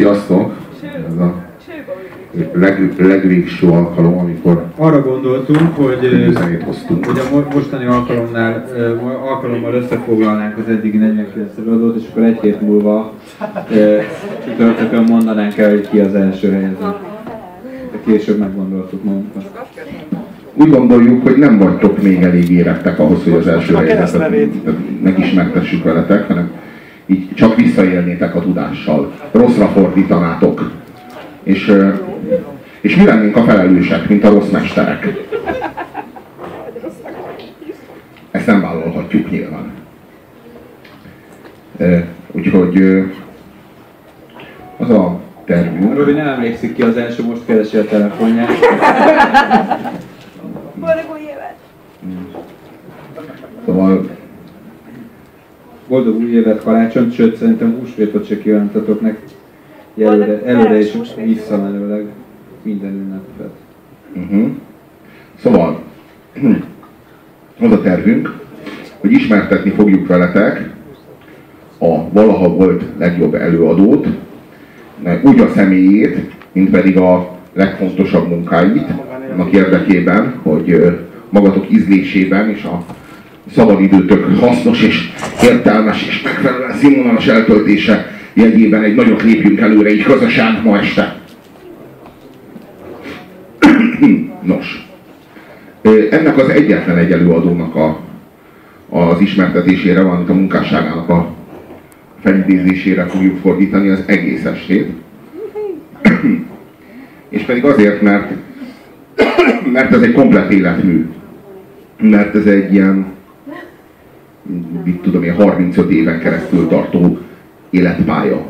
Sziasztok! Ez a leg, legvégső alkalom, amikor Arra gondoltunk, hogy, hoztunk. hogy a mo- mostani alkalomnál, alkalommal összefoglalnánk az eddigi 49 előadót, és akkor egy hét múlva csütörtökön mondanánk el, hogy ki az első helyező. De később meggondoltuk magunkat. Úgy gondoljuk, hogy nem vagytok még elég érettek ahhoz, hogy az első helyzetet megismertessük veletek, hanem így csak visszaélnétek a tudással. Rosszra fordítanátok. És, és mi lennénk a felelősek, mint a rossz mesterek. Ezt nem vállalhatjuk nyilván. Úgyhogy az a tervünk, Robi nem emlékszik ki az első, most keresi a telefonját. Boldog új évet! szóval Boldog új évet karácsony, sőt szerintem húsvétot se kívántatok neki. Előre, előre és visszamenőleg minden ünnepet. Uh-huh. Szóval, az a tervünk, hogy ismertetni fogjuk veletek a valaha volt legjobb előadót, úgy a személyét, mint pedig a legfontosabb munkáit, annak érdekében, hogy magatok ízlésében és a szabadidőtök hasznos és értelmes és megfelelően színvonalas eltöltése jegyében egy nagyot lépjünk előre így közösen ma este. Nos, ennek az egyetlen egy előadónak a, az ismertetésére, valamint a munkásságának a felidézésére fogjuk fordítani az egész estét. És pedig azért, mert, mert ez egy komplet életmű. Mert ez egy ilyen, mit tudom én, 35 éven keresztül tartó életpálya.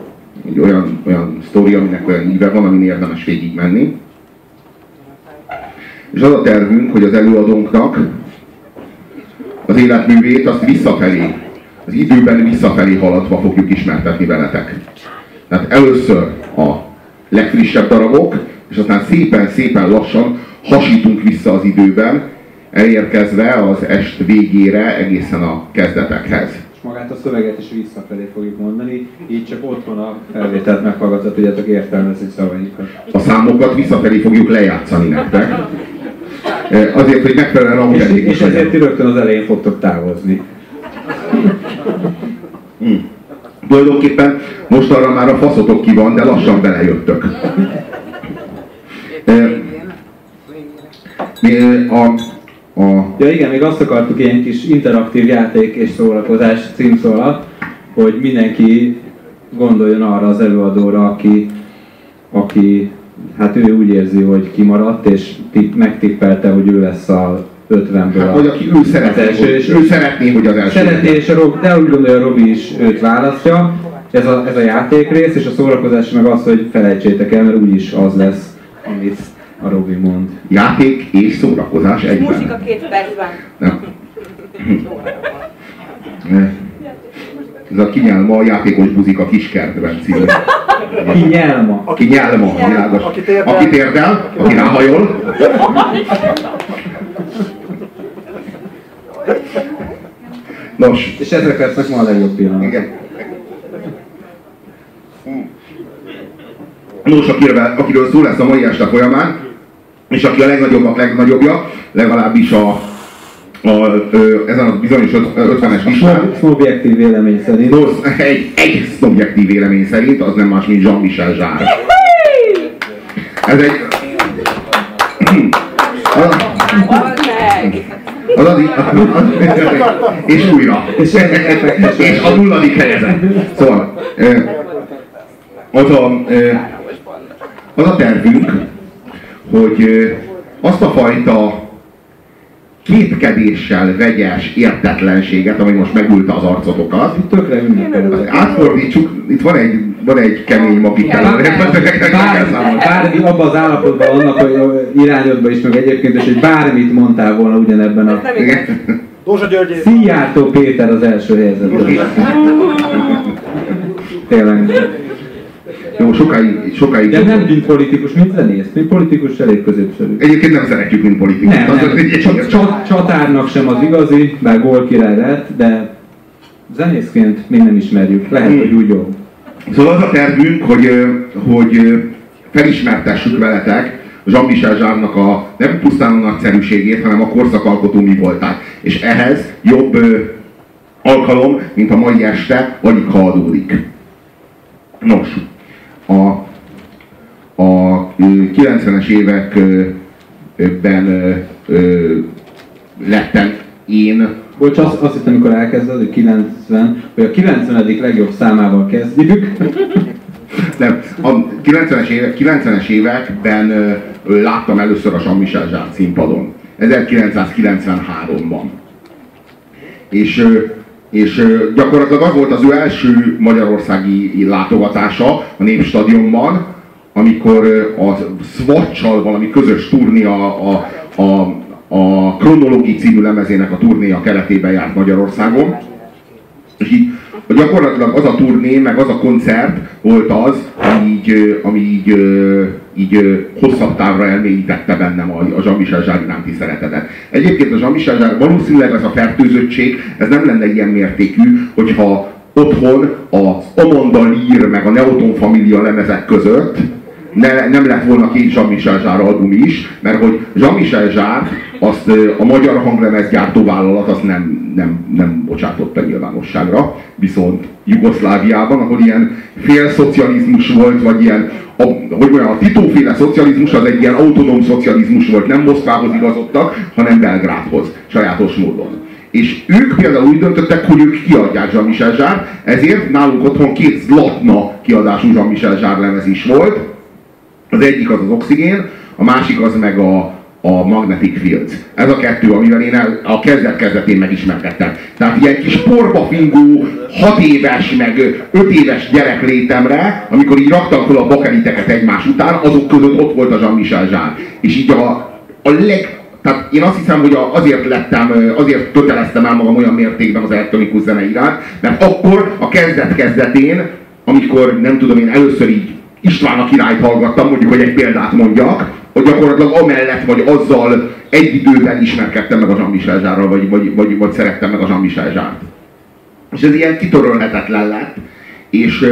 Egy olyan, olyan sztori, aminek olyan íve van, amin érdemes végigmenni. És az a tervünk, hogy az előadónknak az életművét azt visszafelé, az időben visszafelé haladva fogjuk ismertetni veletek. Tehát először a legfrissebb darabok, és aztán szépen-szépen lassan hasítunk vissza az időben, elérkezve az est végére egészen a kezdetekhez. És magát a szöveget is visszafelé fogjuk mondani, így csak otthon a felvételt meghallgatva tudjátok értelmezni szavaikat. A számokat visszafelé fogjuk lejátszani nektek. Eh, Azért, hogy megfelelően És, autentikus és ezért rögtön az elején fogtok távozni. Tulajdonképpen most arra már a faszotok ki van, de lassan belejöttök. Eh, A, a, Ja igen, még azt akartuk ilyen kis interaktív játék és szórakozás címszó alatt, hogy mindenki gondoljon arra az előadóra, aki, aki hát ő úgy érzi, hogy kimaradt, és tipp, megtippelte, hogy ő lesz a 50-ből vagy a, aki ő szeretné, az első, hogy, és ő szeretné, hogy az első Szeretné, és a Rob, de úgy gondolja, a Robi is őt választja. Ez a, ez a játékrész, és a szórakozás meg az, hogy felejtsétek el, mert úgyis az lesz, amit a Robi mond. Játék és szórakozás Muzsika egyben. két percben. Ez a kinyelma a játékos buzik a kiskertben című. Ki nyelma. Aki nyelma, világos. Aki térdel. Aki térdel, aki ráhajol. Nos, És ezek lesznek ma a legjobb pillanatok. igen. Nos, akiről, akiről szó lesz a mai este folyamán, és aki a legnagyobbak legnagyobbja, legalábbis a, a, ö, ezen a bizonyos öt- 50-es listán, Szubjektív vélemény szerint. Nos, egy, egy szubjektív vélemény szerint az nem más, mint Jean-Michel Zsár. Ez egy... Az, az, az, az, és újra. És, és a nulladik helyezett. Szóval, az a, az a tervünk, hogy azt a fajta kétkedéssel vegyes értetlenséget, ami most megülte az arcotokat, Tökre ünnepelő. átfordítsuk, itt van egy, van egy kemény mag itt előre. Bármi, abban az állapotban vannak, hogy irányodban is, meg egyébként is, hogy bármit mondtál volna ugyanebben a... Dózsa György. Szijjártó Péter az első helyzetben. Tényleg. Jó, sokáig, sokáig. De nem mint politikus, mint zenész. Mint politikus elég középszerű. Egyébként nem szeretjük, mint politikus. Nem, nem. Csak csat, csatárnak sem az igazi, bár gól király lett, de zenészként még nem ismerjük. Lehet, hogy úgy jó. Szóval az a tervünk, hogy, hogy felismertessük veletek Jean-Michel Zsárnak a nem pusztán a nagyszerűségét, hanem a korszakalkotó mi voltát. És ehhez jobb alkalom, mint a mai este, alig ha adódik. Nos, a, a 90-es években lettem én Bocs, azt, azt hittem, amikor elkezded, hogy 90, hogy a 90. legjobb számával kezdjük. Nem, a 90-es, évek, 90-es években ö, láttam először a Jean-Michel Jarre színpadon. 1993-ban. És, ö, és gyakorlatilag az volt az ő első magyarországi látogatása a Népstadionban, amikor a Swatch-sal valami közös turné a, a, a, a Chronology című lemezének a turnéja keretében járt Magyarországon. És így gyakorlatilag az a turné, meg az a koncert volt az, ami így, ami így, így hosszabb távra elmélyítette bennem a, a Jean-Michel iránti szeretetet. Egyébként a Jean-Michel Jarre, valószínűleg ez a fertőzöttség, ez nem lenne ilyen mértékű, hogyha otthon az Amanda Lear meg a Neoton Familia lemezek között ne, nem lett volna két Jean-Michel Jarre album is, mert hogy Jean-Michel Jarre azt a magyar hanglemezgyártó vállalat azt nem, nem, nem bocsátotta nyilvánosságra, viszont Jugoszláviában, ahol ilyen félszocializmus volt, vagy ilyen, a, hogy mondjam, a titóféle szocializmus az egy ilyen autonóm szocializmus volt, nem Moszkvához igazodtak, hanem Belgrádhoz, sajátos módon. És ők például úgy döntöttek, hogy ők kiadják Jean-Michel Jarre, ezért nálunk otthon két Zlatna kiadású Jean-Michel Jarre lemez is volt, az egyik az az oxigén, a másik az meg a, a Magnetic Fields. Ez a kettő, amivel én el, a kezdet-kezdetén megismerkedtem. Tehát ilyen kis porba fingó, 6 éves, meg 5 éves gyerek létemre, amikor így raktam fel a bakeliteket egymás után, azok között ott volt a Jean-Michel Jean. És így a, a leg, tehát én azt hiszem, hogy azért lettem, azért köteleztem el magam olyan mértékben az elektronikus zene iránt, mert akkor a kezdet-kezdetén, amikor nem tudom én először így István a királyt hallgattam, mondjuk, hogy egy példát mondjak, hogy gyakorlatilag amellett vagy azzal egy időben ismerkedtem meg a Jean-Michel Zsárral, vagy, vagy, vagy, vagy szerettem meg a Jean-Michel Zsárt. És ez ilyen kitörölhetetlen lett, és,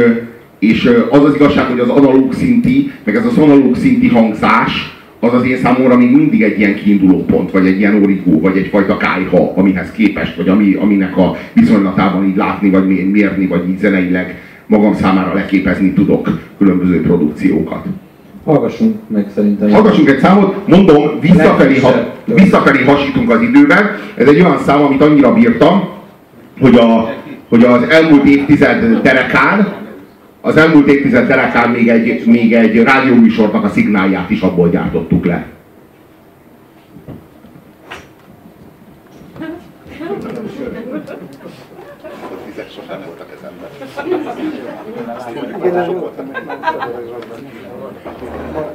és az az igazság, hogy az analóg szinti, meg ez az analóg szinti hangzás, az az én számomra még mindig egy ilyen kiinduló pont, vagy egy ilyen origó, vagy egyfajta kájha, amihez képest, vagy ami, aminek a viszonylatában így látni, vagy mérni, vagy így zeneileg magam számára leképezni tudok különböző produkciókat. Hallgassunk meg szerintem. Hallgassunk egy számot, mondom, visszafelé, ha, visszafelé hasítunk az időben. Ez egy olyan szám, amit annyira bírtam, hogy, a, hogy az elmúlt évtized derekán, az elmúlt évtized derekán még egy, még egy rádióműsornak a szignálját is abból gyártottuk le. sosem voltak nem voltam. Thank you.